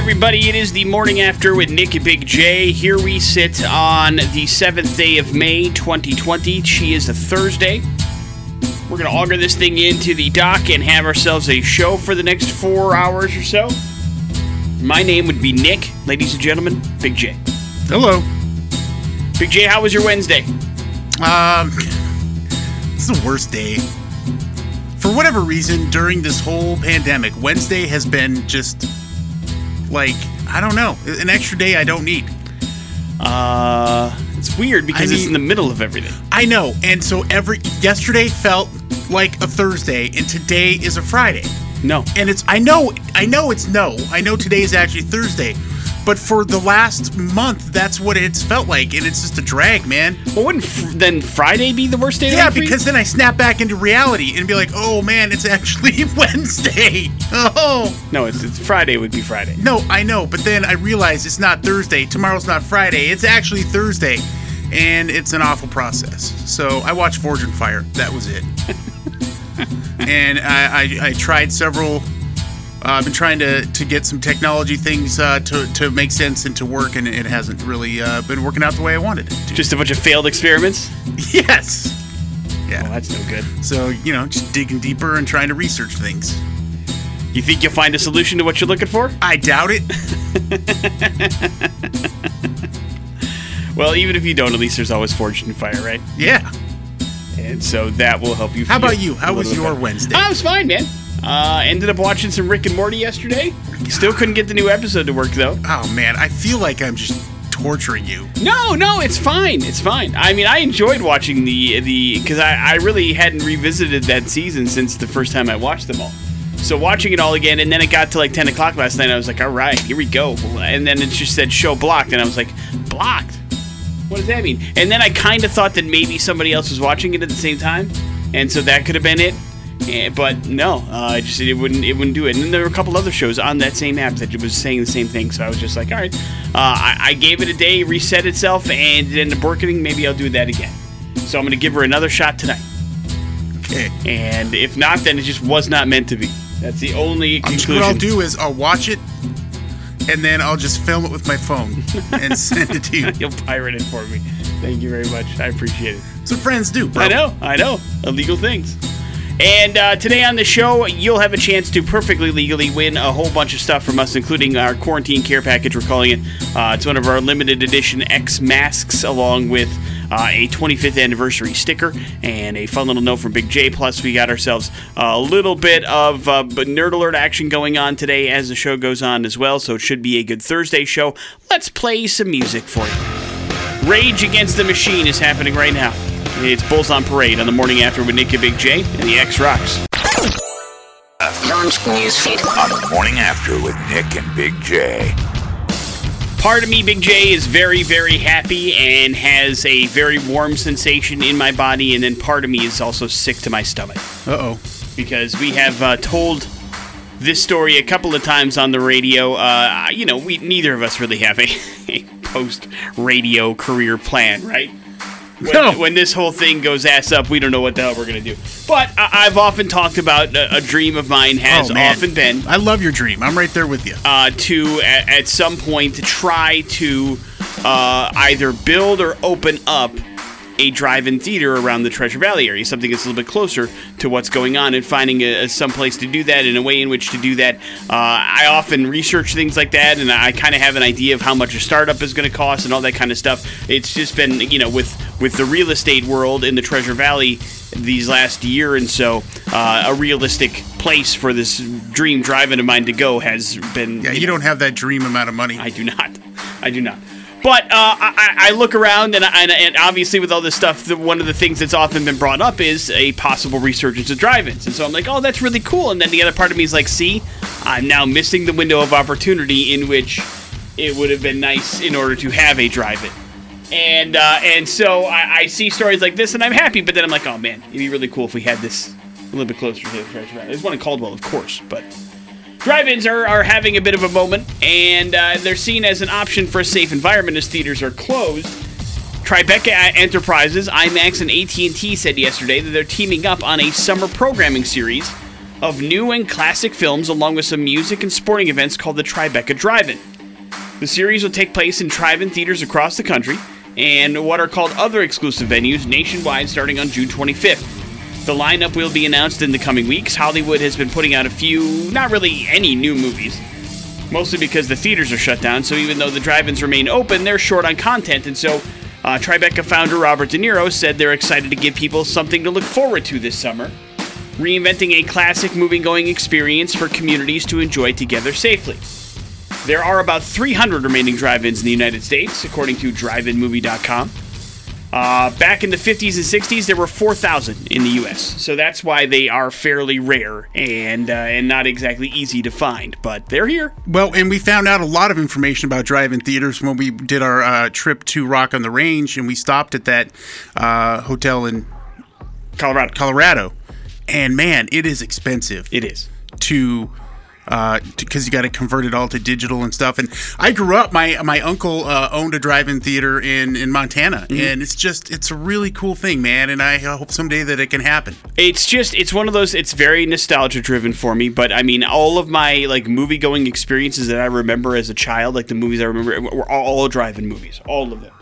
everybody. It is the morning after with Nick and Big J. Here we sit on the 7th day of May, 2020. She is a Thursday. We're going to auger this thing into the dock and have ourselves a show for the next four hours or so. My name would be Nick. Ladies and gentlemen, Big J. Hello. Big J, how was your Wednesday? Um, is the worst day. For whatever reason, during this whole pandemic, Wednesday has been just like I don't know, an extra day I don't need. Uh, it's weird because I it's in the middle of everything. I know, and so every yesterday felt like a Thursday, and today is a Friday. No. And it's I know I know it's no. I know today is actually Thursday. But for the last month, that's what it's felt like, and it's just a drag, man. Well, wouldn't fr- then Friday be the worst day of the Yeah, week for you? because then I snap back into reality and be like, oh man, it's actually Wednesday. Oh. No, it's, it's Friday would be Friday. No, I know, but then I realize it's not Thursday. Tomorrow's not Friday. It's actually Thursday. And it's an awful process. So I watched Forged in Fire. That was it. and I, I, I tried several. Uh, I've been trying to, to get some technology things uh, to, to make sense and to work, and it hasn't really uh, been working out the way I wanted it to. Just a bunch of failed experiments? Yes. Well, Yeah. that's no good. So, you know, just digging deeper and trying to research things. You think you'll find a solution to what you're looking for? I doubt it. Well, even if you don't, at least there's always Forged in Fire, right? Yeah. And so that will help you. How about you? How was your better. Wednesday? I was fine, man. Uh, ended up watching some Rick and Morty yesterday. Still couldn't get the new episode to work though. Oh man, I feel like I'm just torturing you. No, no, it's fine. It's fine. I mean, I enjoyed watching the the because I, I really hadn't revisited that season since the first time I watched them all. So watching it all again, and then it got to like ten o'clock last night. I was like, all right, here we go. And then it just said show blocked, and I was like, blocked. What does that mean? And then I kind of thought that maybe somebody else was watching it at the same time, and so that could have been it. Eh, but no, uh, it just it wouldn't it wouldn't do it. And then there were a couple other shows on that same app that was saying the same thing. So I was just like, all right, uh, I, I gave it a day, reset itself, and it ended up working. Maybe I'll do that again. So I'm gonna give her another shot tonight. Okay. And if not, then it just was not meant to be. That's the only I'm conclusion. what I'll do is I'll watch it, and then I'll just film it with my phone and send it to you. You'll pirate it for me. Thank you very much. I appreciate it. What friends do, bro. I know, I know. Illegal things. And uh, today on the show, you'll have a chance to perfectly legally win a whole bunch of stuff from us, including our quarantine care package. We're calling it. Uh, it's one of our limited edition X masks, along with uh, a 25th anniversary sticker and a fun little note from Big J. Plus, we got ourselves a little bit of uh, nerd alert action going on today as the show goes on as well. So it should be a good Thursday show. Let's play some music for you. Rage Against the Machine is happening right now. It's Bulls on Parade on the morning after with Nick and Big J and the X Rocks. Launch newsfeed. on the morning after with Nick and Big J. Part of me, Big J, is very, very happy and has a very warm sensation in my body, and then part of me is also sick to my stomach Uh oh. because we have uh, told this story a couple of times on the radio. Uh, you know, we neither of us really have a, a post radio career plan, right? When, No. when this whole thing goes ass up, we don't know what the hell we're gonna do. But I- I've often talked about a, a dream of mine has oh, man. often been I love your dream. I'm right there with you. uh, to at, at some point to try to uh, either build or open up a drive-in theater around the Treasure Valley area, something that's a little bit closer to what's going on, and finding a, a some place to do that and a way in which to do that. Uh, I often research things like that, and I kind of have an idea of how much a startup is going to cost and all that kind of stuff. It's just been, you know, with with the real estate world in the Treasure Valley these last year and so, uh, a realistic place for this dream drive-in of mine to go has been. Yeah, you don't have that dream amount of money. I do not. I do not. But uh, I, I look around, and, and, and obviously, with all this stuff, the, one of the things that's often been brought up is a possible resurgence of drive-ins. And so I'm like, oh, that's really cool. And then the other part of me is like, see, I'm now missing the window of opportunity in which it would have been nice in order to have a drive-in. And uh, and so I, I see stories like this, and I'm happy. But then I'm like, oh man, it'd be really cool if we had this a little bit closer to the There's one in Caldwell, of course, but Drive-ins are, are having a bit of a moment, and uh, they're seen as an option for a safe environment as theaters are closed. Tribeca Enterprises, IMAX, and AT&T said yesterday that they're teaming up on a summer programming series of new and classic films, along with some music and sporting events called the Tribeca Drive-In. The series will take place in drive-in theaters across the country and what are called other exclusive venues nationwide starting on June 25th. The lineup will be announced in the coming weeks. Hollywood has been putting out a few, not really any new movies, mostly because the theaters are shut down. So even though the drive-ins remain open, they're short on content, and so uh, Tribeca founder Robert De Niro said they're excited to give people something to look forward to this summer, reinventing a classic movie-going experience for communities to enjoy together safely. There are about 300 remaining drive-ins in the United States, according to DriveInMovie.com. Uh, back in the 50s and 60s, there were 4,000 in the U.S., so that's why they are fairly rare and uh, and not exactly easy to find. But they're here. Well, and we found out a lot of information about drive-in theaters when we did our uh, trip to Rock on the Range, and we stopped at that uh, hotel in Colorado. Colorado. And man, it is expensive It is. to because you got to convert it all to digital and stuff. And I grew up. My my uncle uh, owned a drive-in theater in in Montana, and it's just it's a really cool thing, man. And I hope someday that it can happen. It's just it's one of those it's very nostalgia driven for me, but I mean all of my like movie going experiences that I remember as a child, like the movies I remember were all drive-in movies, all of them.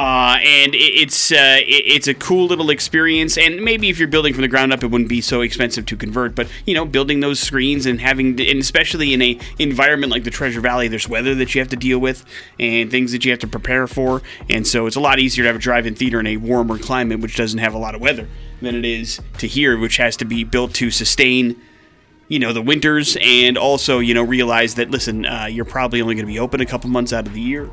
Uh, and it, it's uh, it, it's a cool little experience, and maybe if you're building from the ground up, it wouldn't be so expensive to convert. But you know, building those screens and having, and especially in a environment like the Treasure Valley, there's weather that you have to deal with and things that you have to prepare for, and so it's a lot easier to have a drive-in theater in a warmer climate, which doesn't have a lot of weather, than it is to here, which has to be built to sustain you know the winters and also you know realize that listen uh, you're probably only going to be open a couple months out of the year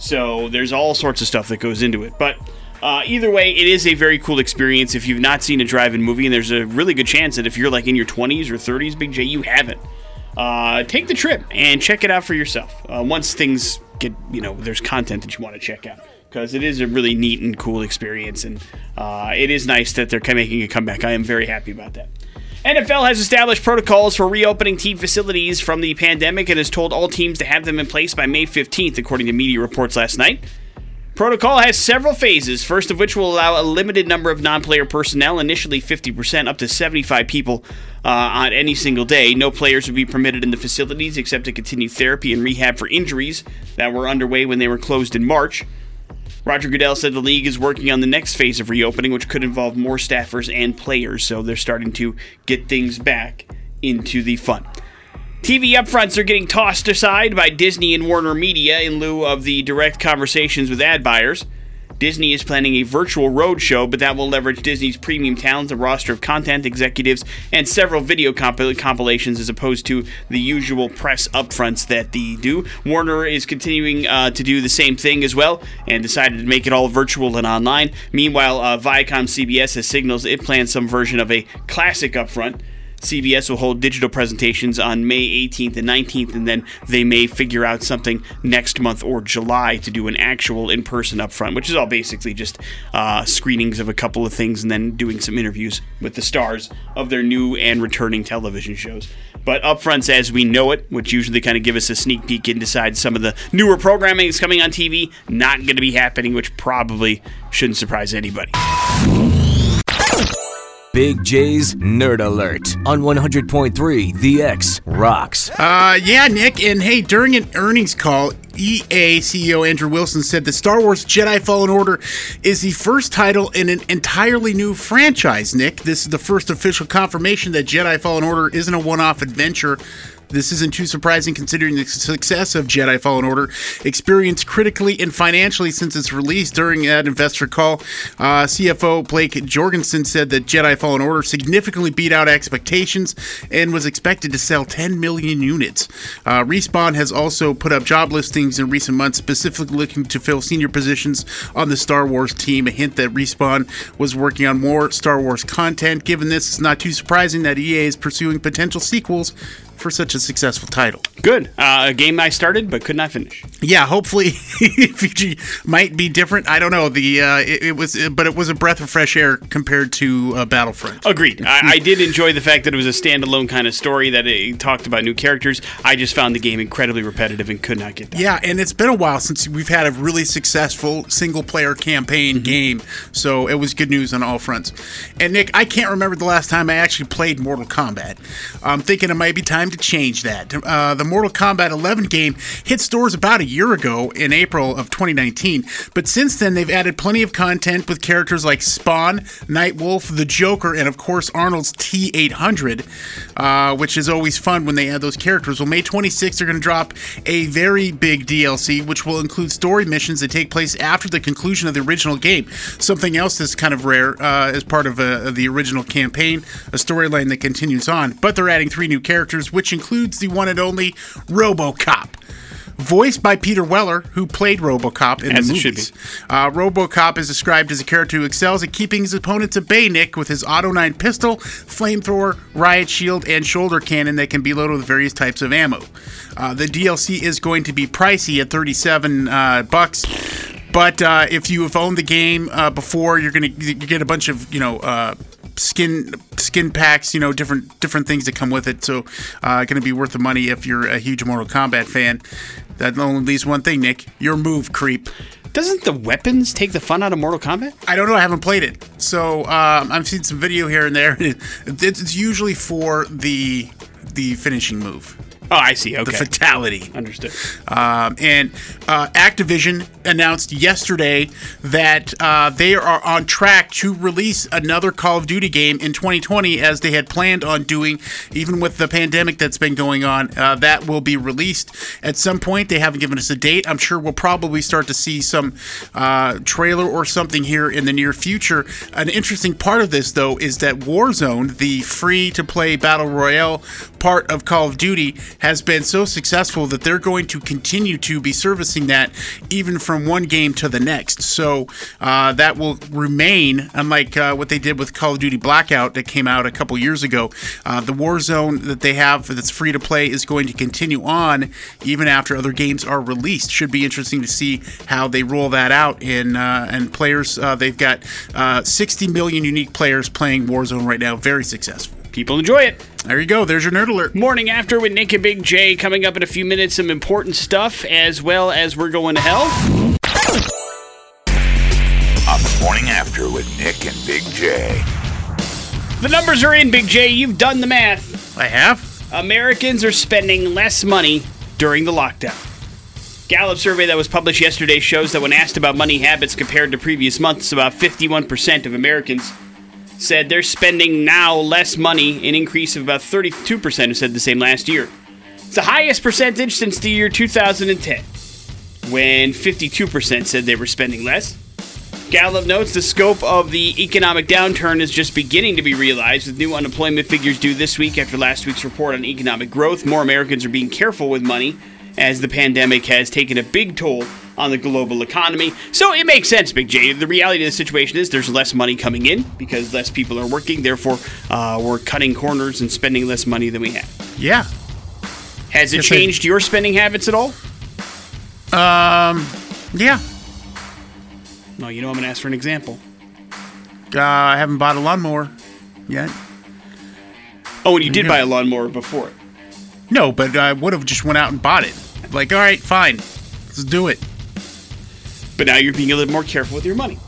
so there's all sorts of stuff that goes into it. But uh, either way it is a very cool experience if you've not seen a drive-in movie and there's a really good chance that if you're like in your 20s or 30s big j you haven't uh, take the trip and check it out for yourself. Uh, once things get you know there's content that you want to check out because it is a really neat and cool experience and uh, it is nice that they're making a comeback. I am very happy about that NFL has established protocols for reopening team facilities from the pandemic and has told all teams to have them in place by May 15th, according to media reports last night. Protocol has several phases, first of which will allow a limited number of non player personnel, initially 50%, up to 75 people uh, on any single day. No players would be permitted in the facilities except to continue therapy and rehab for injuries that were underway when they were closed in March. Roger Goodell said the league is working on the next phase of reopening, which could involve more staffers and players, so they're starting to get things back into the fun. TV upfronts are getting tossed aside by Disney and Warner Media in lieu of the direct conversations with ad buyers. Disney is planning a virtual roadshow, but that will leverage Disney's premium talent, a roster of content executives, and several video compil- compilations as opposed to the usual press upfronts that they do. Warner is continuing uh, to do the same thing as well and decided to make it all virtual and online. Meanwhile, uh, Viacom CBS has signals it plans some version of a classic upfront. CBS will hold digital presentations on May 18th and 19th, and then they may figure out something next month or July to do an actual in person upfront, which is all basically just uh, screenings of a couple of things and then doing some interviews with the stars of their new and returning television shows. But upfronts as we know it, which usually kind of give us a sneak peek inside some of the newer programming that's coming on TV, not going to be happening, which probably shouldn't surprise anybody. Big J's Nerd Alert on 100.3 The X Rocks. Uh, yeah, Nick. And hey, during an earnings call, EA CEO Andrew Wilson said that Star Wars Jedi Fallen Order is the first title in an entirely new franchise, Nick. This is the first official confirmation that Jedi Fallen Order isn't a one off adventure. This isn't too surprising considering the success of Jedi Fallen Order, experienced critically and financially since its release. During that investor call, uh, CFO Blake Jorgensen said that Jedi Fallen Order significantly beat out expectations and was expected to sell 10 million units. Uh, Respawn has also put up job listings in recent months, specifically looking to fill senior positions on the Star Wars team. A hint that Respawn was working on more Star Wars content. Given this, it's not too surprising that EA is pursuing potential sequels for such a successful title. Good. Uh, a game I started but could not finish. Yeah, hopefully Fiji might be different. I don't know. The uh, it, it was, but it was a breath of fresh air compared to uh, Battlefront. Agreed. I, I did enjoy the fact that it was a standalone kind of story that it talked about new characters. I just found the game incredibly repetitive and could not get. Yeah, and it's been a while since we've had a really successful single player campaign game, so it was good news on all fronts. And Nick, I can't remember the last time I actually played Mortal Kombat. I'm thinking it might be time to change that. Uh, the Mortal Kombat 11 game hit stores about a year ago in April of 2019, but since then they've added plenty of content with characters like Spawn, Nightwolf, the Joker, and of course Arnold's T800, uh, which is always fun when they add those characters. Well, May 26th they're going to drop a very big DLC, which will include story missions that take place after the conclusion of the original game. Something else that's kind of rare uh, as part of, uh, of the original campaign, a storyline that continues on. But they're adding three new characters, which includes the one and only RoboCop. Voiced by Peter Weller, who played RoboCop in As the movies. Uh, RoboCop is described as a character who excels at keeping his opponents at bay, Nick, with his Auto 9 pistol, flamethrower, riot shield, and shoulder cannon that can be loaded with various types of ammo. Uh, the DLC is going to be pricey at 37 uh, bucks. But uh, if you have owned the game uh, before, you're gonna you get a bunch of you know uh, skin skin packs, you know different different things that come with it. So uh, going to be worth the money if you're a huge Mortal Kombat fan. That only leaves one thing, Nick. Your move, creep. Doesn't the weapons take the fun out of Mortal Kombat? I don't know. I haven't played it, so um, I've seen some video here and there. It's usually for the the finishing move, Oh, I see. Okay. the fatality. Understood. Um, and uh, Activision announced yesterday that uh, they are on track to release another Call of Duty game in 2020, as they had planned on doing, even with the pandemic that's been going on. Uh, that will be released at some point. They haven't given us a date. I'm sure we'll probably start to see some uh, trailer or something here in the near future. An interesting part of this, though, is that Warzone, the free to play battle royale part of Call of Duty, has been so successful that they're going to continue to be servicing that even from one game to the next. So uh, that will remain, unlike uh, what they did with Call of Duty Blackout that came out a couple years ago. Uh, the Warzone that they have that's free to play is going to continue on even after other games are released. Should be interesting to see how they roll that out. In uh, and players, uh, they've got uh, 60 million unique players playing Warzone right now. Very successful. People enjoy it. There you go. There's your nerd alert. Morning after with Nick and Big J coming up in a few minutes. Some important stuff as well as we're going to hell. On the morning after with Nick and Big J. The numbers are in, Big J. You've done the math. I have. Americans are spending less money during the lockdown. Gallup survey that was published yesterday shows that when asked about money habits compared to previous months, about 51% of Americans said they're spending now less money, an increase of about 32% who said the same last year. It's the highest percentage since the year 2010, when 52% said they were spending less. Gallup notes the scope of the economic downturn is just beginning to be realized, with new unemployment figures due this week after last week's report on economic growth. More Americans are being careful with money as the pandemic has taken a big toll on the global economy. So it makes sense, Big J. The reality of the situation is there's less money coming in because less people are working. Therefore, uh, we're cutting corners and spending less money than we have. Yeah. Has it I- changed your spending habits at all? Um. Yeah. No, you know I'm going to ask for an example. Uh, I haven't bought a lawnmower yet. Oh, and you did buy a lawnmower before it. No, but I would have just went out and bought it. Like, all right, fine, let's do it. But now you're being a little more careful with your money.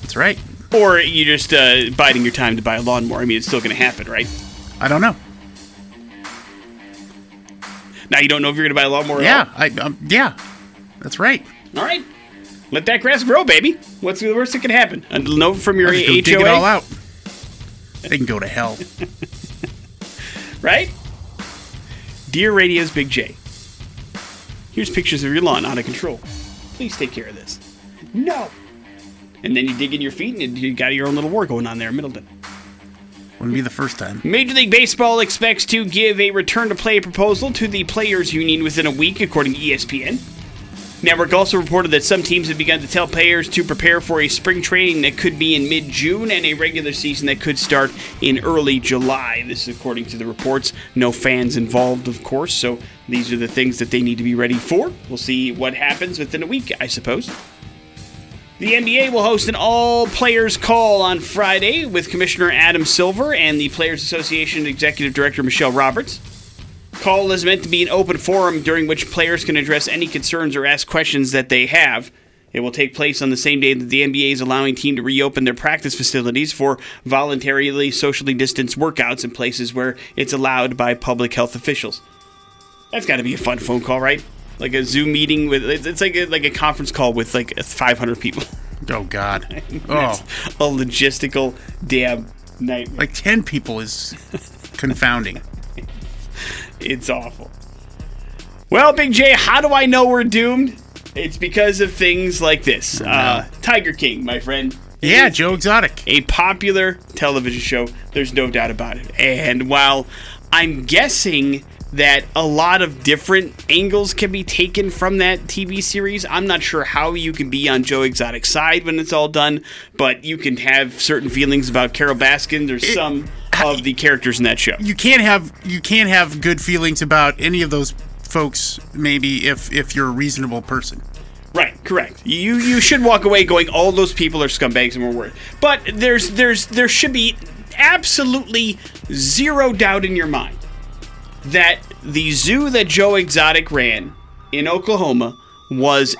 That's right. Or you're just uh, biding your time to buy a lawnmower. I mean, it's still going to happen, right? I don't know. Now you don't know if you're going to buy a lawnmower. Yeah, I um, yeah, that's right. all? Right. Let that grass grow, baby. What's the worst that can happen? A note from your I'll just go HOA, dig it all out. They can go to hell. right? Dear Radio's Big J, here's pictures of your lawn out of control. Please take care of this. No. And then you dig in your feet and you got your own little war going on there in Middleton. Wouldn't be the first time. Major League Baseball expects to give a return to play proposal to the players union within a week, according to ESPN. Network also reported that some teams have begun to tell players to prepare for a spring training that could be in mid June and a regular season that could start in early July. This is according to the reports. No fans involved, of course, so these are the things that they need to be ready for. We'll see what happens within a week, I suppose. The NBA will host an all players call on Friday with Commissioner Adam Silver and the Players Association Executive Director Michelle Roberts. Call is meant to be an open forum during which players can address any concerns or ask questions that they have. It will take place on the same day that the NBA is allowing team to reopen their practice facilities for voluntarily socially distanced workouts in places where it's allowed by public health officials. That's got to be a fun phone call, right? Like a Zoom meeting with it's like a, like a conference call with like 500 people. Oh God. Oh, a logistical damn nightmare. like ten people is confounding. It's awful. Well, Big J, how do I know we're doomed? It's because of things like this. Uh, Tiger King, my friend. Yeah, Joe Exotic. A popular television show. There's no doubt about it. And while I'm guessing that a lot of different angles can be taken from that TV series, I'm not sure how you can be on Joe Exotic's side when it's all done, but you can have certain feelings about Carole Baskin. There's some of the characters in that show. You can't have you can't have good feelings about any of those folks. Maybe if if you're a reasonable person. Right, correct. You you should walk away going, all those people are scumbags and we're worried. But there's there's there should be absolutely zero doubt in your mind that the zoo that Joe Exotic ran in Oklahoma was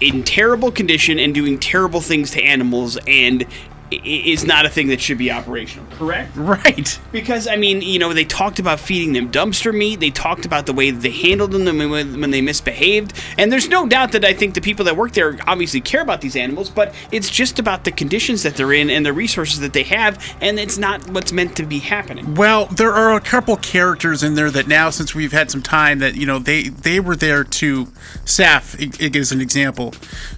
in terrible condition and doing terrible things to animals and is not a thing that should be operational. Correct? Right. Because I mean, you know, they talked about feeding them dumpster meat. They talked about the way that they handled them when, when they misbehaved. And there's no doubt that I think the people that work there obviously care about these animals, but it's just about the conditions that they're in and the resources that they have, and it's not what's meant to be happening. Well, there are a couple characters in there that now, since we've had some time, that you know they they were there to Saf as an example,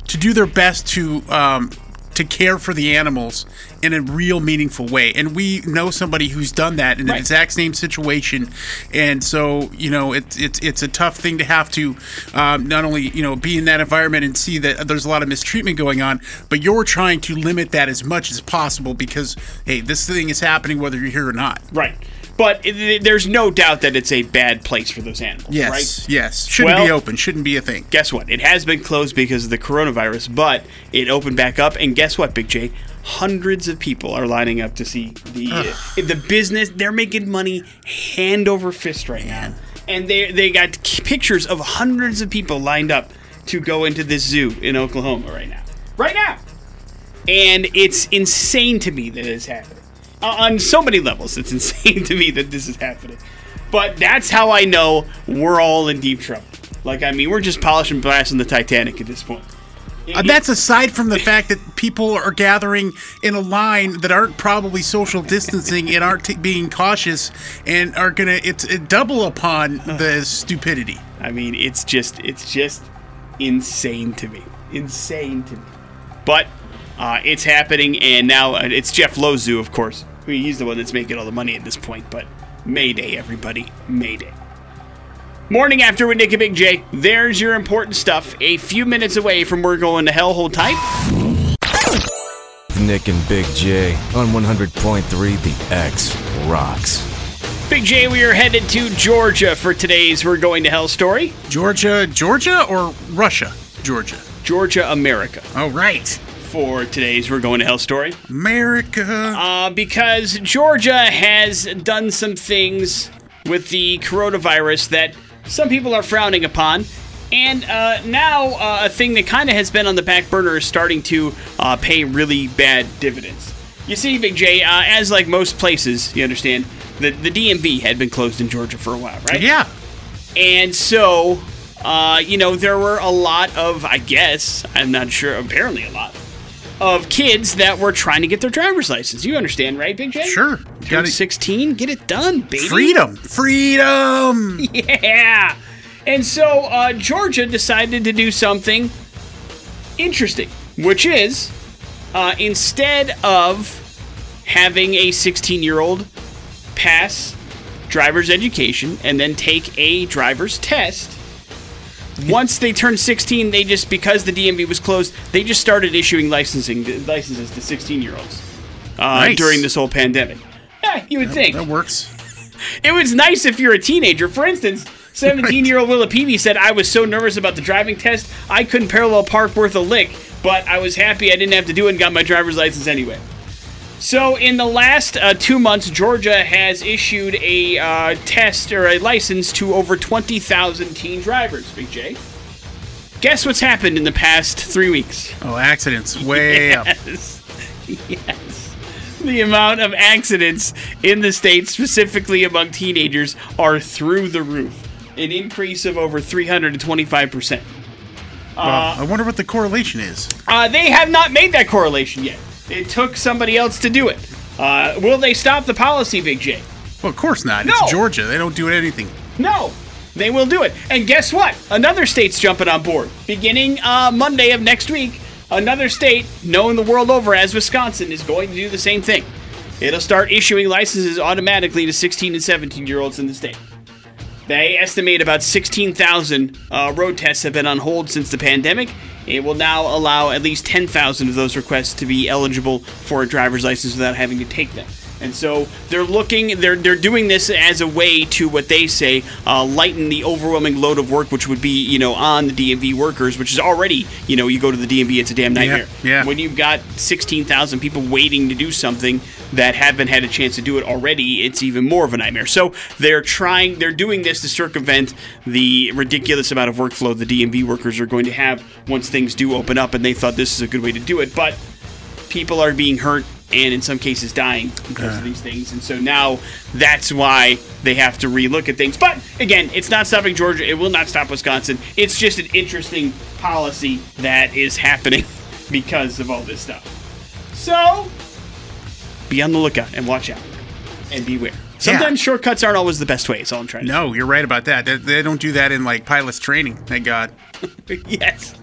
to do their best to um, to care for the animals in a real meaningful way. And we know somebody who's done that in the exact same situation. And so you know it's it's it's a tough thing to have to um, not only you know be in that environment and see that there's a lot of mistreatment going on, but you're trying to limit that as much as possible because hey, this thing is happening whether you're here or not. Right. But it, there's no doubt that it's a bad place for those animals. Yes, Right? yes. Shouldn't be open. Shouldn't be a thing. guess what? It has been closed because of the coronavirus, but it opened back up. And guess what, Big J? Hundreds of people are lining up to see the uh, the business. They're making money hand over fist right now, and they they got pictures of hundreds of people lined up to go into this zoo in Oklahoma right now. Right now, and it's insane to me that it's happening on so many levels. It's insane to me that this is happening. But that's how I know we're all in deep trouble. Like, I mean, we're just polishing blasting the Titanic at this point. Uh, that's aside from the fact that people are gathering in a line that aren't probably social distancing and aren't t- being cautious and are gonna it's it double upon the stupidity. I mean, it's just it's just insane to me. Insane to me. But uh, it's happening, and now uh, it's Jeff Lozu, of course. I mean, he's the one that's making all the money at this point. But Mayday, everybody, Mayday. Morning after with Nick and Big J. There's your important stuff. A few minutes away from we're going to hell. Hold tight. Nick and Big J on 100.3 The X Rocks. Big J, we are headed to Georgia for today's We're Going to Hell story. Georgia, Georgia or Russia? Georgia. Georgia, America. Oh right. For today's We're Going to Hell story. America. Uh, because Georgia has done some things with the coronavirus that some people are frowning upon. And uh, now, uh, a thing that kind of has been on the back burner is starting to uh, pay really bad dividends. You see, Big J, uh, as like most places, you understand, the, the DMV had been closed in Georgia for a while, right? yeah. And so, uh, you know, there were a lot of, I guess, I'm not sure, apparently a lot, of kids that were trying to get their driver's license. You understand, right, Big J? Sure. Turn Got it. 16, get it done, baby. Freedom. Freedom. Yeah. And so, uh, Georgia decided to do something interesting, which is uh, instead of having a 16 year old pass driver's education and then take a driver's test, Once they turned 16, they just because the DMV was closed, they just started issuing licensing licenses to 16 year olds uh, Nice. during this whole pandemic. Yeah, you would think That works. it was nice if you're a teenager. For instance, 17 year old Willa Peavy said, I was so nervous about the driving test, I couldn't parallel park worth a lick, but I was happy I didn't have to do it and got my driver's license anyway. So, in the last uh, two months, Georgia has issued a uh, test or a license to over 20,000 teen drivers, Big J. Guess what's happened in the past three weeks? Oh, accidents way up. Yes. Yes. The amount of accidents in the state, specifically among teenagers, are through the roof. An increase of over 325%. Well, I wonder what the correlation is. Uh, they have not made that correlation yet. It took somebody else to do it. Uh, will they stop the policy, Big J? Well, of course not. No. It's Georgia. They don't do anything. No, they will do it. And guess what? Another state's jumping on board. Beginning uh, Monday of next week, another state, known the world over as Wisconsin, is going to do the same thing. It'll start issuing licenses automatically to 16 and 17 year olds in the state. They estimate about 16,000 uh, road tests have been on hold since the pandemic. It will now allow at least 10,000 of those requests to be eligible for a driver's license without having to take them. And so they're looking, they're they're doing this as a way to what they say uh, lighten the overwhelming load of work, which would be you know on the DMV workers, which is already you know you go to the DMV, it's a damn nightmare. yeah. When you've got 16,000 people waiting to do something that haven't had a chance to do it already, it's even more of a nightmare. So they're trying, they're doing this to circumvent the ridiculous amount of workflow the DMV workers are going to have once things do open up, and they thought this is a good way to do it. But people are being hurt and in some cases dying because of these things. And so now that's why they have to relook at things. But again, it's not stopping Georgia. It will not stop Wisconsin. It's just an interesting policy that is happening because of all this stuff. So be on the lookout and watch out and beware. Sometimes shortcuts aren't always the best way. Is all I'm trying to No, you're right about that. They, they don't do that in like pilots training. Thank God. yes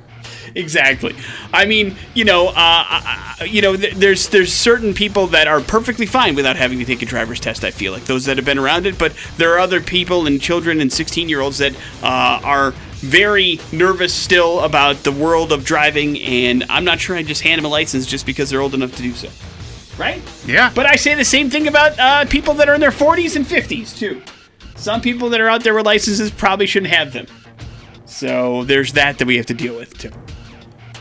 exactly i mean you know uh, uh, you know th- there's there's certain people that are perfectly fine without having to take a driver's test i feel like those that have been around it but there are other people and children and 16 year olds that uh, are very nervous still about the world of driving and i'm not sure i just hand them a license just because they're old enough to do so right Yeah. but I say the same thing about uh, people that are in their 40s and 50s, too. Some people that are out there with licenses probably shouldn't have them. So there's that that we have to deal with, too.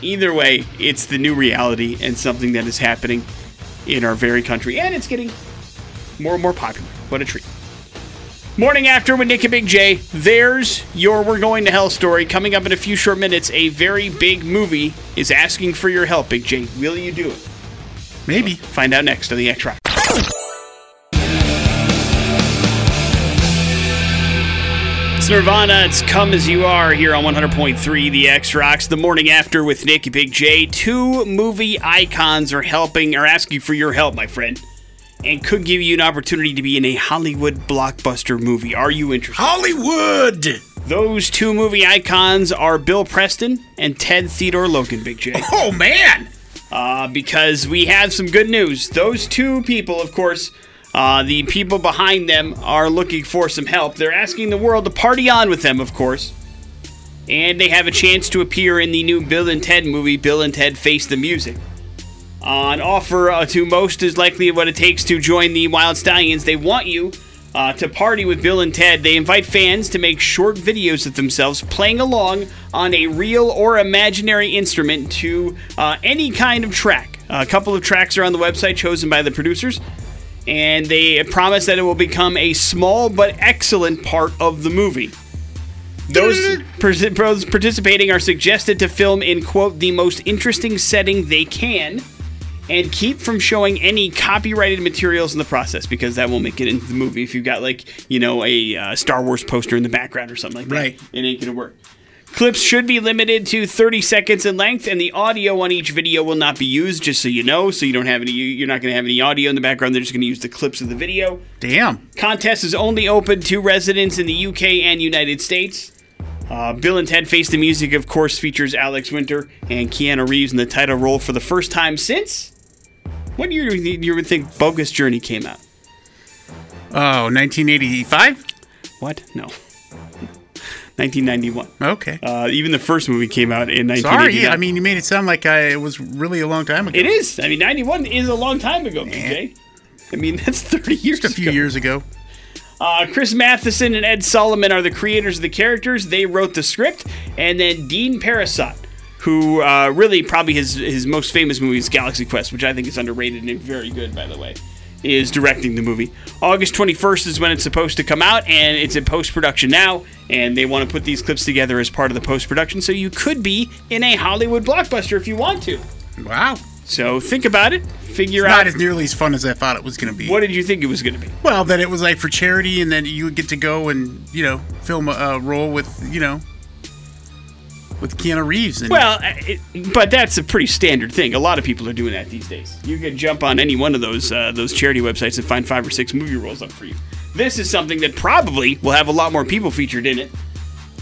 Either way, it's the new reality and something that is happening in our very country, and it's getting more and more popular. What a treat. Morning after with Nick and Big J. There's your We're Going to Hell story. Coming up in a few short minutes, a very big movie is asking for your help, Big J. Will you do it? Maybe. Find out next on the X Rock. It's Nirvana. It's Come As You Are here on 100.3 The X Rocks. The morning after with Nick and Big J. Two movie icons are helping, are asking for your help, my friend, and could give you an opportunity to be in a Hollywood blockbuster movie. Are you interested? Hollywood. Those two movie icons are Bill Preston and Ted Theodore Logan, Big J. Oh man. uh, because we have some good news. Those two people, of course, uh, the people behind them are looking for some help. They're asking the world to party on with them, of course. And they have a chance to appear in the new Bill and Ted movie, Bill and Ted Face the Music. On offer uh, to most is likely what it takes to join the Wild Stallions. They want you uh, to party with Bill and Ted. They invite fans to make short videos of themselves playing along on a real or imaginary instrument to uh, any kind of track. A couple of tracks are on the website chosen by the producers, and they promise that it will become a small but excellent part of the movie. Those partic- those participating are suggested to film in, quote, the most interesting setting they can and keep from showing any copyrighted materials in the process because that won't make it into the movie if you've got, like, you know, a uh, Star Wars poster in the background or something like that. Right. It ain't going to work. Clips should be limited to 30 seconds in length, and the audio on each video will not be used, just so you know. So you don't have any, you're not going to have any audio in the background. They're just going to use the clips of the video. Damn. Contest is only open to residents in the UK and United States. Uh, Bill and Ted Face the Music, of course, features Alex Winter and Keanu Reeves in the title role for the first time since. What year do you would think Bogus Journey came out? Oh, 1985. What? No. 1991. Okay. Uh, even the first movie came out in 1989. Sorry, I mean, you made it sound like I, it was really a long time ago. it is. I mean, 91 is a long time ago, BJ. I mean, that's 30 years Just a few ago. years ago. Uh, Chris Matheson and Ed Solomon are the creators of the characters. They wrote the script, and then Dean Parisot, who uh, really probably his his most famous movie is Galaxy Quest, which I think is underrated and very good, by the way, is directing the movie. August 21st is when it's supposed to come out, and it's in post production now. And they want to put these clips together as part of the post production, so you could be in a Hollywood blockbuster if you want to. Wow. So think about it. Figure Not out Not as nearly as fun as I thought it was going to be. what did you think it was going to be. Well, that it was like for charity, and then you would get to go and you know film a, a role with you know with Keanu Reeves. And Well, it, but that's a pretty standard thing. A lot of people are doing that these days. You can jump on any one of those uh, those charity websites and find five or six movie roles up for you. This is something that probably will have a lot more people featured in it,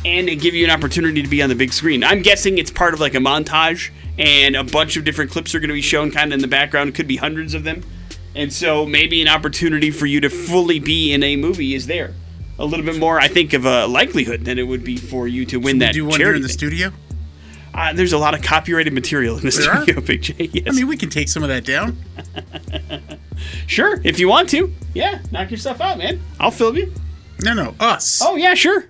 and it give you an opportunity to be on the big screen. I'm guessing it's part of like a montage, and a bunch of different clips are going to be shown kind of in the background. It could be hundreds of them, and so maybe an opportunity for you to fully be in a movie is there. A little bit more, I think, of a likelihood than it would be for you to win that do one here in the studio. Uh, there's a lot of copyrighted material in the There are? studio, Big J. Yes. I mean, we can take some of that down. sure, if you want to. Yeah, knock yourself out, man. I'll film you. No, no, us. Oh, yeah, sure.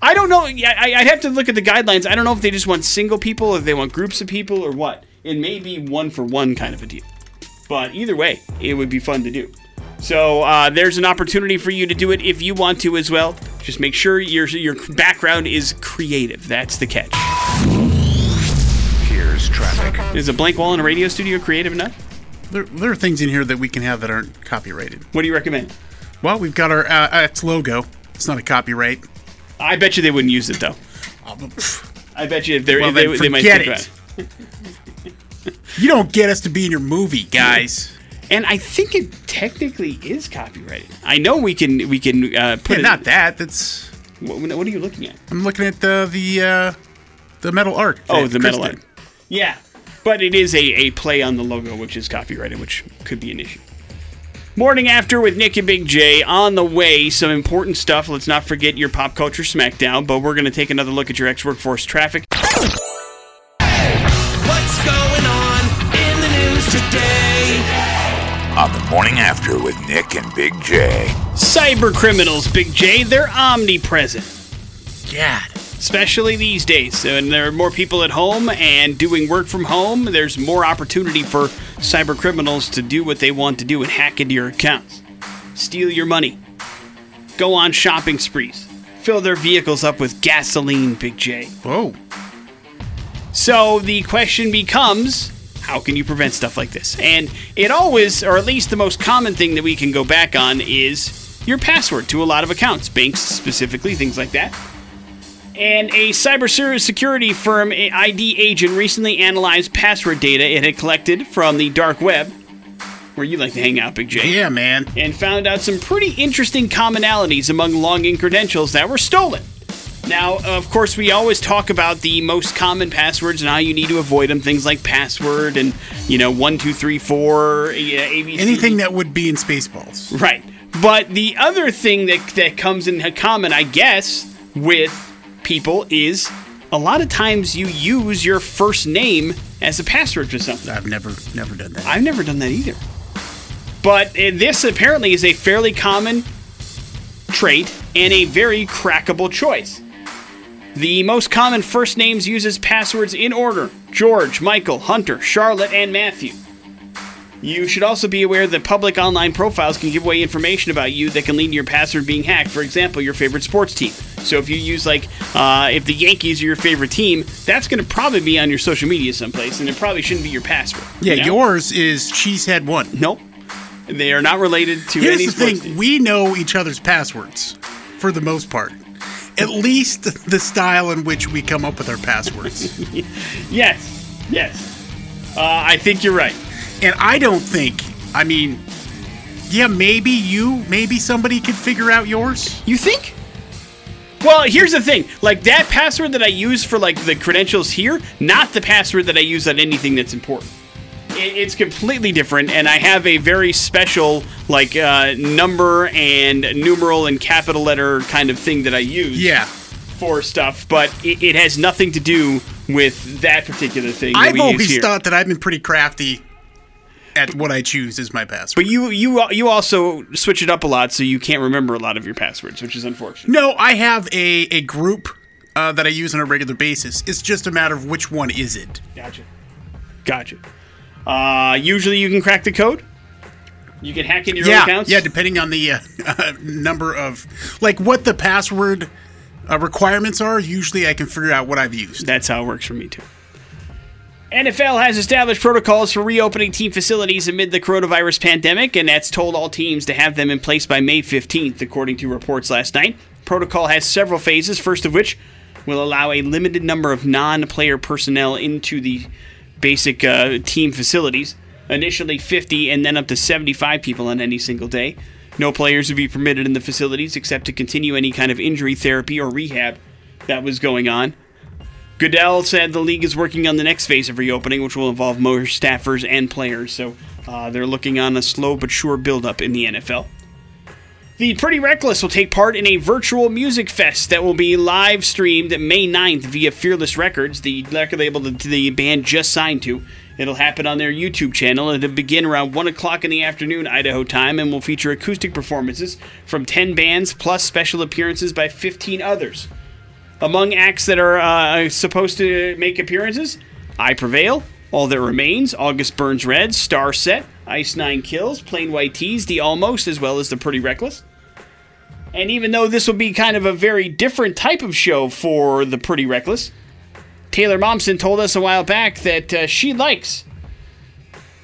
I don't know. Yeah, I, I'd have to look at the guidelines. I don't know if they just want single people, or if they want groups of people, or what. It may be one for one kind of a deal. But either way, it would be fun to do. So uh, there's an opportunity for you to do it if you want to as well. Just make sure your your background is creative. That's the catch. Here's traffic. Is a blank wall in a radio studio creative enough? There, there are things in here that we can have that aren't copyrighted. What do you recommend? Well, we've got our uh, X logo. It's not a copyright. I bet you they wouldn't use it though. I bet you if they're, Well, they, they might forget think it. about it. You don't get us to be in your movie, guys. And I think it technically is copyrighted. I know we can we can uh, put Yeah, it. not that. That's. What, what are you looking at? I'm looking at the the uh, the metal art. Oh, the metal art. Yeah, but it is a, a play on the logo, which is copyrighted, which could be an issue. Morning after with Nick and Big J on the way. Some important stuff. Let's not forget your pop culture smackdown, but we're going to take another look at your ex workforce traffic. Morning after with Nick and Big J. Cyber criminals, Big J, they're omnipresent. God. especially these days. And there are more people at home and doing work from home. There's more opportunity for cyber criminals to do what they want to do and hack into your accounts, steal your money, go on shopping sprees, fill their vehicles up with gasoline, Big J. Whoa. So the question becomes how can you prevent stuff like this? And it always, or at least the most common thing that we can go back on, is your password to a lot of accounts, banks specifically, things like that. And a cybersecurity security firm ID agent recently analyzed password data it had collected from the dark web, where you like to hang out, Big J Yeah, man. and found out some pretty interesting commonalities among login credentials that were stolen. Now, of course, we always talk about the most common passwords and how you need to avoid them. Things like password and, you know, one, two, three, four, yeah, ABC. Anything that would be in Spaceballs. Right. But the other thing that, that comes in common, I guess, with people is a lot of times you use your first name as a password for something. I've never never done that. I've never done that either. But uh, this apparently is a fairly common trait and a very crackable choice. The most common first names uses passwords in order George, Michael, Hunter, Charlotte, and Matthew. You should also be aware that public online profiles can give away information about you that can lead to your password being hacked. For example, your favorite sports team. So if you use like, uh, if the Yankees are your favorite team, that's going to probably be on your social media someplace, and it probably shouldn't be your password. yeah, you know? yours is Cheesehead One. Nope. They are not related to Here's any the thing: team. we know each other's passwords for the most part. At least the style in which we come up with our passwords. Yes, yes. Uh, I think you're right. and I don't think. I mean, yeah, maybe you, maybe somebody could figure out yours. You think? Well, here's the thing. Like that password that I use for like the credentials here, not the password that I use on anything that's important. It, it's completely different, and I have a very special like uh, number and numeral and capital letter kind of thing that I use. Yeah, for stuff, but it, it has nothing to do with that particular thing. That I've always thought that I've been pretty crafty at what I choose as my password. But you you you also switch it up a lot, so you can't remember a lot of your passwords, which is unfortunate. No, I have a, a group uh, that I use on a regular basis. It's just a matter of which one is it. Gotcha. Gotcha. Uh, usually you can crack the code. You can hack into your own yeah, accounts. yeah, depending on the uh, uh, number of, like, what the password uh, requirements are. Usually, I can figure out what I've used. That's how it works for me too. NFL has established protocols for reopening team facilities amid the coronavirus pandemic, and that's told all teams to have them in place by May 15th, according to reports last night. Protocol has several phases, first of which will allow a limited number of non player personnel into the basic uh, team facilities. Initially 50 and then up to 75 people on any single day. No players would be permitted in the facilities except to continue any kind of injury therapy or rehab that was going on. Goodell said the league is working on the next phase of reopening, which will involve more staffers and players. So uh, they're looking on a slow but sure buildup in the NFL. The Pretty Reckless will take part in a virtual music fest that will be live streamed May 9th via Fearless Records, the record label that the band just signed to. It'll happen on their YouTube channel. And it'll begin around 1 o'clock in the afternoon, Idaho time, and will feature acoustic performances from 10 bands plus special appearances by 15 others. Among acts that are uh, supposed to make appearances, I Prevail, All That Remains, August Burns Red, Starset, Ice Nine Kills, Plain White T's, The Almost, as well as The Pretty Reckless. And even though this will be kind of a very different type of show for The Pretty Reckless, Taylor Momsen told us a while back that uh, she likes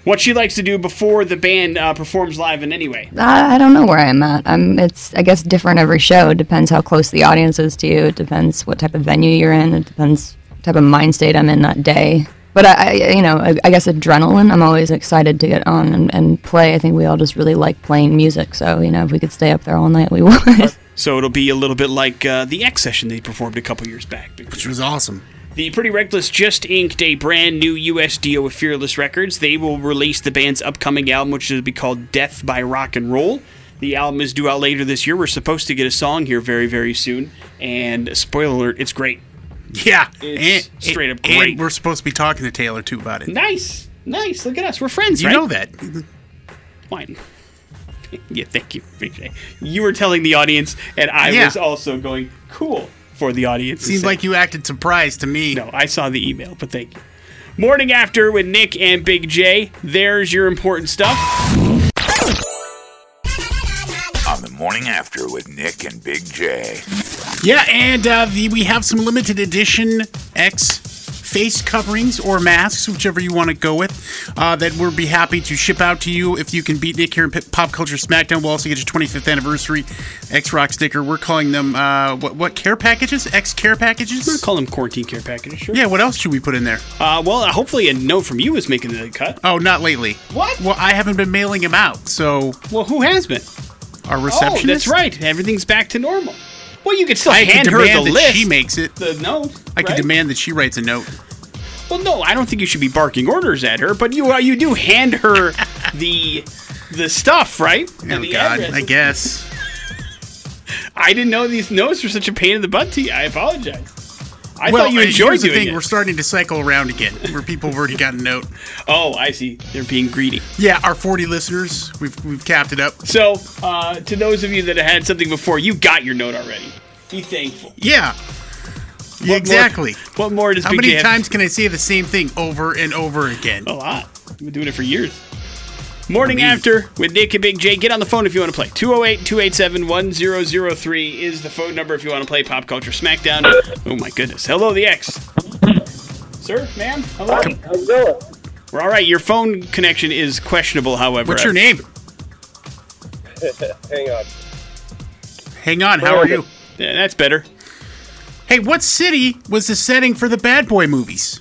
what she likes to do before the band uh, performs live in any way. I, I don't know where I'm at. I'm. It's I guess different every show. It depends how close the audience is to you. It depends what type of venue you're in. It depends type of mind state I'm in that day. But I, I you know, I, I guess adrenaline. I'm always excited to get on and, and play. I think we all just really like playing music. So you know, if we could stay up there all night, we would. So it'll be a little bit like uh, the X session they performed a couple years back. Which was awesome. The Pretty Reckless just inked a brand new US deal with Fearless Records. They will release the band's upcoming album, which will be called Death by Rock and Roll. The album is due out later this year. We're supposed to get a song here very, very soon. And spoiler alert, it's great. Yeah, It's straight up and we're supposed to be talking to Taylor too about it. Nice. Nice. Look at us. We're friends, right? You right? know that. Fine. yeah, thank you. Appreciate. You were telling the audience, and I Yeah. was also going, cool, for the audience. Seems like you acted surprised to me. No, I saw the email, but thank you. Morning after with Nick and Big J. There's your important stuff. Morning after with Nick and Big J. Yeah, and uh, the, we have some limited edition X face coverings or masks, whichever you want to go with, uh, that we'll be happy to ship out to you if you can beat Nick here in Pop Culture Smackdown. We'll also get your 25th anniversary X Rock sticker. We're calling them uh, what, what care packages? X care packages? We call them quarantine care packages, sure. Yeah, what else should we put in there? Uh, well, uh, hopefully a note from you is making the cut. Oh, not lately. What? Well, I haven't been mailing them out, so Well, who has been? Our Oh, receptionist. that's right. Everything's back to normal. Well, you could still I hand her the list. she makes it. the note. I right? demand that she writes a note. Well, no, I don't think you should be barking orders at her, but you uh, you do hand her the the stuff, right? Oh And the God, address. I guess. I didn't know these notes were such a pain in the butt to you. I apologize. I well, thought you enjoyed here's the doing thing: it. we're starting to cycle around again, where people have already got a note. Oh, I see. They're being greedy. Yeah, our 40 listeners, we've we've capped it up. So, uh, to those of you that had something before, you got your note already. Be thankful. Yeah, What more- exactly. what more does How Big many times can I say the same thing over and over again? A lot. I've been doing it for years. Morning Me. after with Nick and Big J. Get on the phone if you want to play. 208 287 1003 is the phone number if you want to play Pop Culture Smackdown. Oh my goodness. Hello, the X. Sir, ma'am, hello. How's it going? We're all right. Your phone connection is questionable, however. What's your name? Hang on. Hang on. How are you? Yeah, that's better. Hey, what city was the setting for the Bad Boy movies?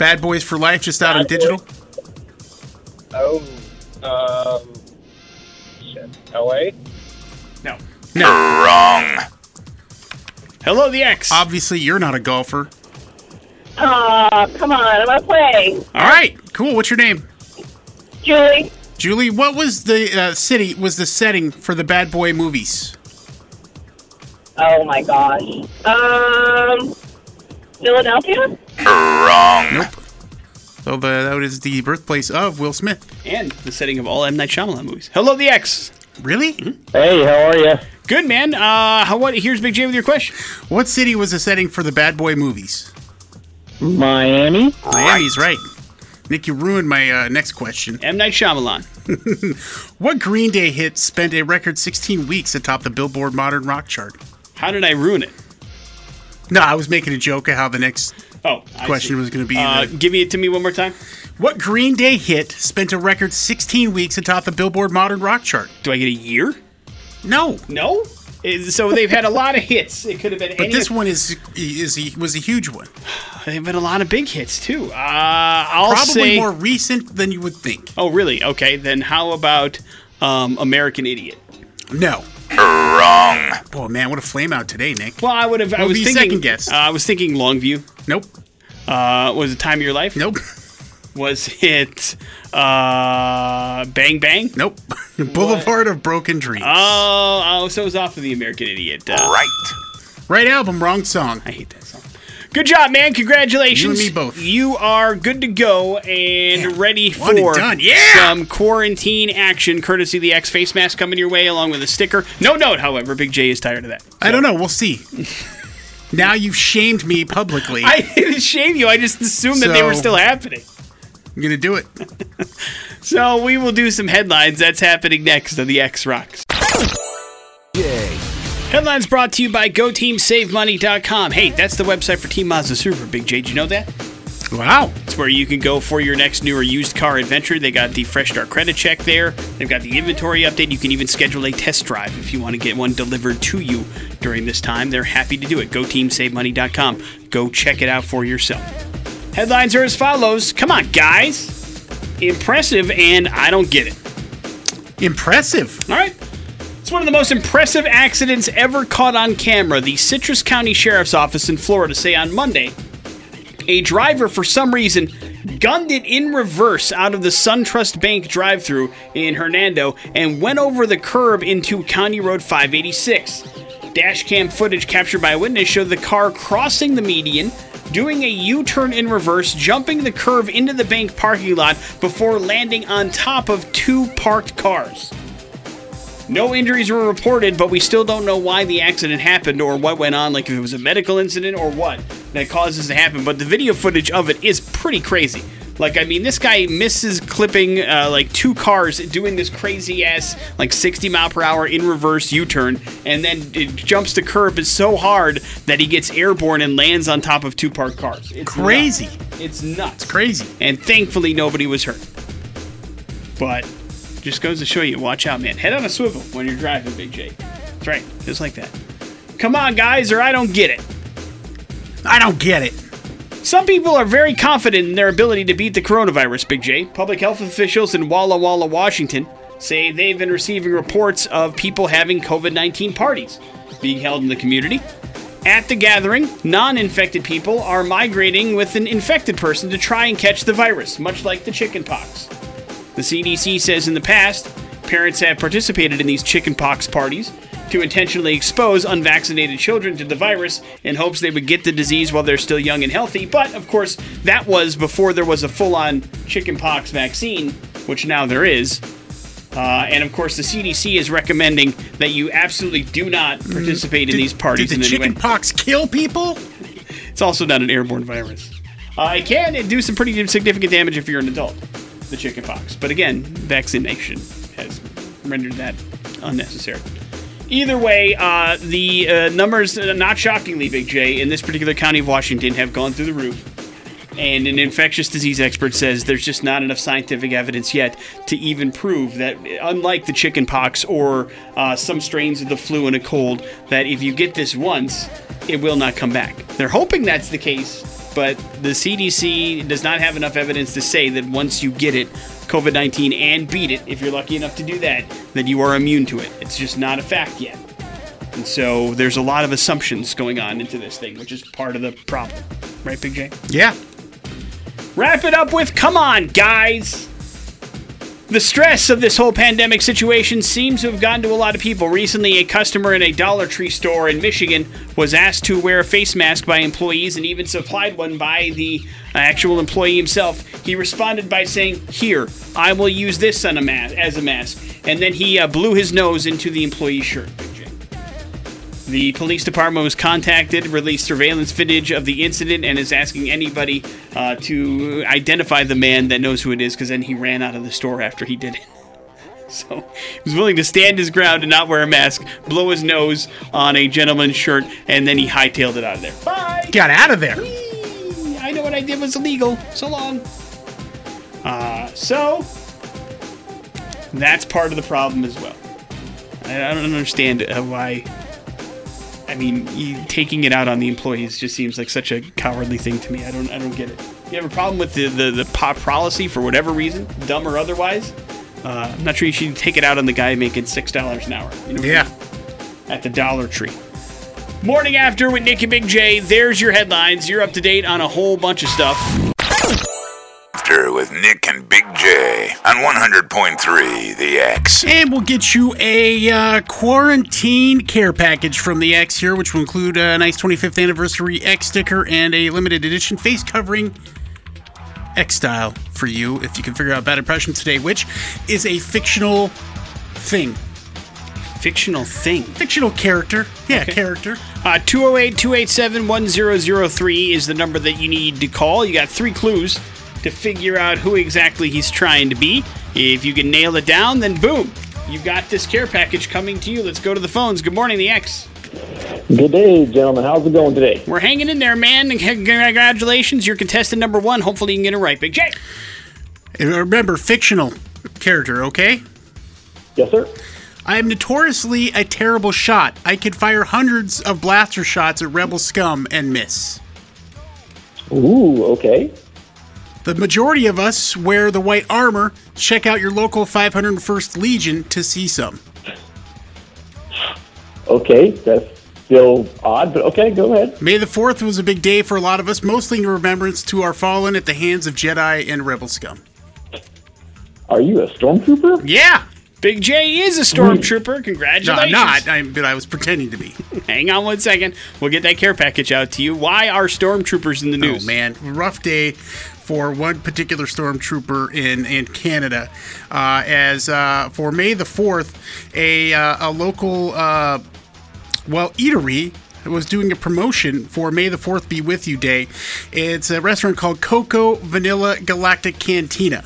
Bad Boys for Life, just out on Bad Boy? digital. Oh, um, shit. L.A. No. No. Wrong. Hello, the X. Obviously, you're not a golfer. Aw, come on, I'm gonna play. All right, cool. What's your name? Julie, Julie, what was the uh, city? Was the setting for the Bad Boy movies? Oh my gosh. Um, Philadelphia? Wrong. Nope. So the, that is the birthplace of Will Smith. And the setting of all M Night Shyamalan movies. Hello, the X. Really? Hey, how are you? Good man. Uh, how what? Here's Big J with your question. What city was the setting for the Bad Boy movies? Miami? Miami's right. Nick, you ruined my uh, next question. M Night Shyamalan. What Green Day hit spent a record 16 weeks atop the Billboard Modern Rock chart? How did I ruin it? No, I was making a joke of how the next Oh, question was going to be. Uh, the- give me it to me one more time. what Green Day hit spent a record 16 weeks atop the Billboard Modern Rock chart? Do I get a year? No, No. So they've had a lot of hits. It could have been but this one is is was a huge one. They've had a lot of big hits too. Uh, I'll Probably say. more recent than you would think. Oh, really? Okay. Then how about um, American Idiot? No. Wrong. Oh man, what a flame out today, Nick. Well, I would have. I What would was be thinking. second guess? Uh, I was thinking Longview. Nope. Uh, was it Time of Your Life? Nope. Was it uh, Bang Bang? Nope. Boulevard of Broken Dreams. Oh, oh, so it was off of the American Idiot. Uh, Right. right album, wrong song. I hate that song. Good job, man. Congratulations. You and me both. You are good to go and Yeah. ready for. Yeah. some quarantine action, courtesy of the X face mask coming your way, along with a sticker. No note, however, Big J is tired of that. I don't know. We'll see. now you've shamed me publicly. I didn't shame you. I just assumed that they were still happening. I'm gonna do it. So we will do some headlines. That's happening next on the X Rocks. Headlines brought to you by GoTeamSaveMoney.com. Hey, that's the website for Team Mazda Subaru. Big J, did you know that? Wow. It's where you can go for your next new or used car adventure. They got the Fresh Start credit check there. They've got the inventory update. You can even schedule a test drive if you want to get one delivered to you during this time. They're happy to do it. GoTeamSaveMoney.com. Go check it out for yourself. Headlines are as follows. Come on, guys. Impressive, and I don't get it. Impressive. All right. It's one of the most impressive accidents ever caught on camera. The Citrus County Sheriff's Office in Florida say on Monday a driver, for some reason, gunned it in reverse out of the SunTrust Bank drive through in Hernando and went over the curb into County Road 586. Dashcam footage captured by a witness showed the car crossing the median, doing a U turn in reverse, jumping the curve into the bank parking lot before landing on top of two parked cars. No injuries were reported, but we still don't know why the accident happened or what went on, like if it was a medical incident or what that caused this to happen. But the video footage of it is pretty crazy. Like, I mean, this guy misses clipping uh, like two cars doing this crazy ass, like 60 mile per hour in reverse U turn, and then it jumps the curb so hard that he gets airborne and lands on top of two parked cars. It's Crazy. nuts. It's nuts. Crazy. And thankfully, nobody was hurt. But just goes to show you, watch out, man. Head on a swivel when you're driving, Big J. That's right, just like that. Come on, guys, or I don't get it. I don't get it. Some people are very confident in their ability to beat the coronavirus, Big J. Public health officials in Walla Walla, Washington say they've been receiving reports of people having COVID 19 parties being held in the community. At the gathering, non infected people are migrating with an infected person to try and catch the virus, much like the chickenpox. The CDC says in the past, parents have participated in these chickenpox parties to intentionally expose unvaccinated children to the virus in hopes they would get the disease while they're still young and healthy. But of course, that was before there was a full on chickenpox vaccine, which now there is. Uh, and of course, the CDC is recommending that you absolutely do not participate in these parties Did in the any way. chicken pox kill people? It's also not an airborne virus. Uh, it can do some pretty significant damage if you're an adult, the chickenpox. But again, vaccination has rendered that unnecessary. Either way, uh, the uh, numbers, uh, not shockingly, Big J, in this particular county of Washington have gone through the roof. And an infectious disease expert says there's just not enough scientific evidence yet to even prove that, unlike the chickenpox or uh, some strains of the flu and a cold, that if you get this once, it will not come back. They're hoping that's the case, but the CDC does not have enough evidence to say that once you get it, COVID 19, and beat it, if you're lucky enough to do that, that you are immune to it. It's just not a fact yet. And so there's a lot of assumptions going on into this thing, which is part of the problem. Right, Big J? Yeah. Wrap it up with come on, guys. The stress of this whole pandemic situation seems to have gotten to a lot of people. Recently, a customer in a Dollar Tree store in Michigan was asked to wear a face mask by employees and even supplied one by the actual employee himself. He responded by saying, Here, I will use this as a mask. And then he uh, blew his nose into the employee's shirt. Big J. The police department was contacted, released surveillance footage of the incident, and is asking anybody uh, to identify the man that knows who it is, because then he ran out of the store after he did it. So he was willing to stand his ground and not wear a mask, blow his nose on a gentleman's shirt, and then he hightailed it out of there. Bye! Got out of there. I know what I did was illegal. So long. Uh, so that's part of the problem as well. I, I don't understand uh, why. I mean, you, taking it out on the employees just seems like such a cowardly thing to me. I don't, I don't get it. You have a problem with the the, the pop policy for whatever reason, dumb or otherwise. Uh, I'm not sure you should take it out on the guy making six dollars an hour. You know what I Yeah. mean? at the Dollar Tree. Morning after with Nick and Big J. There's your headlines. You're up to date on a whole bunch of stuff. After with Nick and Big J on 100.3 The X. And we'll get you a uh, quarantine care package from the X here, which will include a nice 25th anniversary X sticker and a limited edition face covering X style for you if you can figure out bad impression today, which is a fictional thing. Fictional thing. Fictional character. Yeah, Okay. character. Uh, 208 287 1003 is the number that you need to call. You got three clues to figure out who exactly he's trying to be. If you can nail it down, then boom, you've got this care package coming to you. Let's go to the phones. Good morning, the X. Good day, gentlemen. How's it going today? We're hanging in there, man. Congratulations. You're contestant number one. Hopefully, you can get it right. Big J. And remember, fictional character, okay? Yes, sir. I am notoriously a terrible shot. I could fire hundreds of blaster shots at rebel scum and miss. Ooh, okay. The majority of us wear the white armor. Check out your local 501st Legion to see some. Okay, that's still odd, but okay, go ahead. May the 4th was a big day for a lot of us, mostly in remembrance to our fallen at the hands of Jedi and rebel scum. Are you a stormtrooper? Yeah! Big J is a stormtrooper. No, Congratulations. I'm not, I, but I was pretending to be. Hang on one second. We'll get that care package out to you. Why are stormtroopers in the oh, news? Oh man, rough day for one particular stormtrooper in in Canada. Uh, as uh, for May the fourth, a uh, a local uh, well eatery was doing a promotion for May the Fourth Be With You Day. It's a restaurant called Coco Vanilla Galactic Cantina.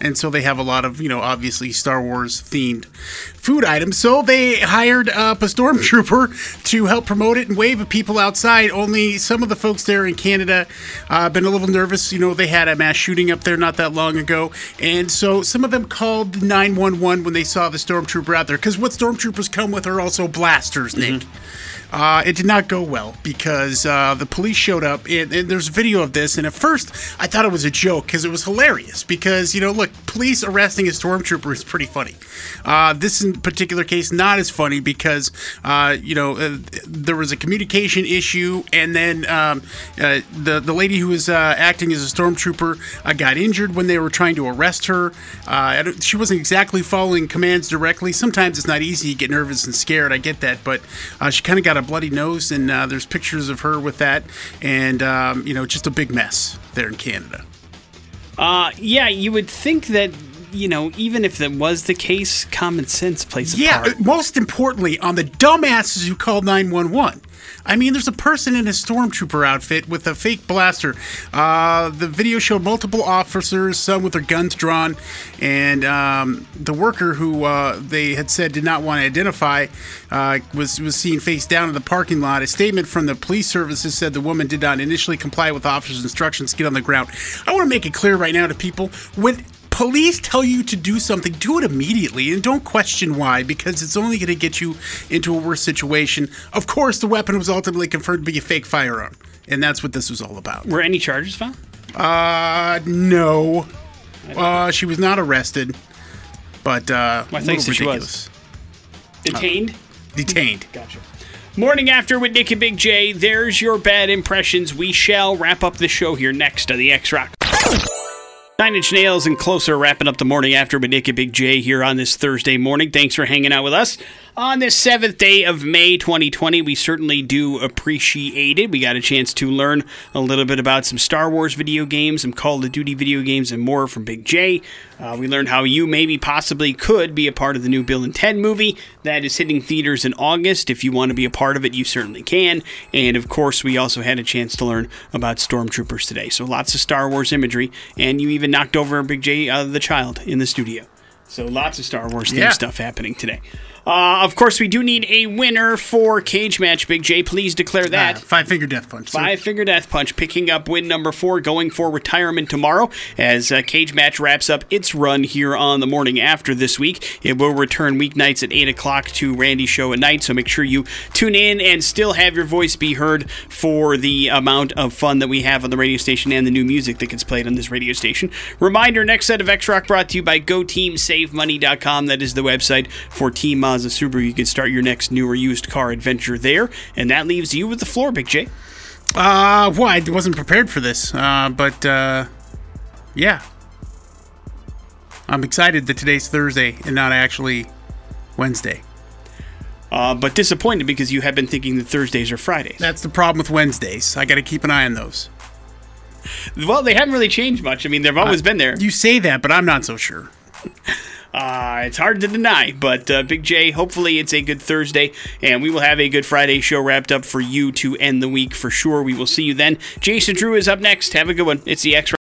And so they have a lot of, you know, obviously Star Wars themed food items. So they hired up a stormtrooper to help promote it and wave at people outside. Only some of the folks there in Canada uh, been a little nervous. You know, they had a mass shooting up there not that long ago. And so some of them called 911 when they saw the stormtrooper out there. Because what stormtroopers come with are also blasters, Nick. Uh, it did not go well because uh, the police showed up, and, and there's video of this. And at first, I thought it was a joke because it was hilarious. Because you know, look, police arresting a stormtrooper is pretty funny. Uh, this in particular case, not as funny because uh, you know uh, there was a communication issue, and then um, uh, the the lady who was acting as a stormtrooper got injured when they were trying to arrest her. She wasn't exactly following commands directly. Sometimes it's not easy. You get nervous and scared. I get that, but she kind of got a bloody nose, and uh, there's pictures of her with that, and um, you know, just a big mess there in Canada. Uh, yeah, you would think that, you know, even if that was the case, common sense plays a Yeah, part. uh, most importantly, on the dumbasses who called 911. I mean, there's a person in a stormtrooper outfit with a fake blaster. Uh, the video showed multiple officers, some with their guns drawn, and um, the worker who uh, they had said did not want to identify uh, was was seen face down in the parking lot. A statement from the police services said the woman did not initially comply with officers' instructions to get on the ground. I want to make it clear right now to people when police tell you to do something, do it immediately and don't question why because it's only going to get you into a worse situation. Of course, the weapon was ultimately confirmed to be a fake firearm, and that's what this was all about. Were any charges found? Uh, no. Uh, she was not arrested, but uh, Well, I think she was. ridiculous. Detained? Detained. Gotcha. Morning after with Nick and Big J. There's your bad impressions. We shall wrap up the show here next on the X Rock. Nine Inch Nails and Closer wrapping up the morning after with Nick and Big J here on this Thursday morning. Thanks for hanging out with us. On this seventh day of May 2020, we certainly do appreciate it. We got a chance to learn a little bit about some Star Wars video games, some Call of Duty video games, and more from Big J. Uh, we learned how you maybe possibly could be a part of the new Bill and Ted movie that is hitting theaters in August. If you want to be a part of it, you certainly can. And of course, we also had a chance to learn about Stormtroopers today. So lots of Star Wars imagery, and you even knocked over Big J, uh, the child, in the studio. So lots of Star Wars themed Yeah. stuff happening today. Uh, of course, we do need a winner for Cage Match. Big J, please declare that. Ah, five finger death punch. So- Five Finger Death Punch picking up win number four, going for retirement tomorrow as uh, Cage Match wraps up its run here on the morning after this week. It will return weeknights at 8 o'clock to Randy's show at night, so make sure you tune in and still have your voice be heard for the amount of fun that we have on the radio station and the new music that gets played on this radio station. Reminder next set of X Rock brought to you by GoTeamSaveMoney.com. That is the website for Team Mazda Subaru. You can start your next new or used car adventure there. And that leaves you with the floor, Big J. Uh, well, I wasn't prepared for this, uh, but uh, yeah, I'm excited that today's Thursday and not actually Wednesday. Uh, but disappointed because you have been thinking that Thursdays are Fridays. That's the problem with Wednesdays. I got to keep an eye on those. Well, they haven't really changed much. I mean, they've always been there. You say that, but I'm not so sure. Uh, it's hard to deny, but uh, Big J, hopefully it's a good Thursday, and we will have a good Friday show wrapped up for you to end the week for sure. We will see you then. Jason Drew is up next. Have a good one. It's the X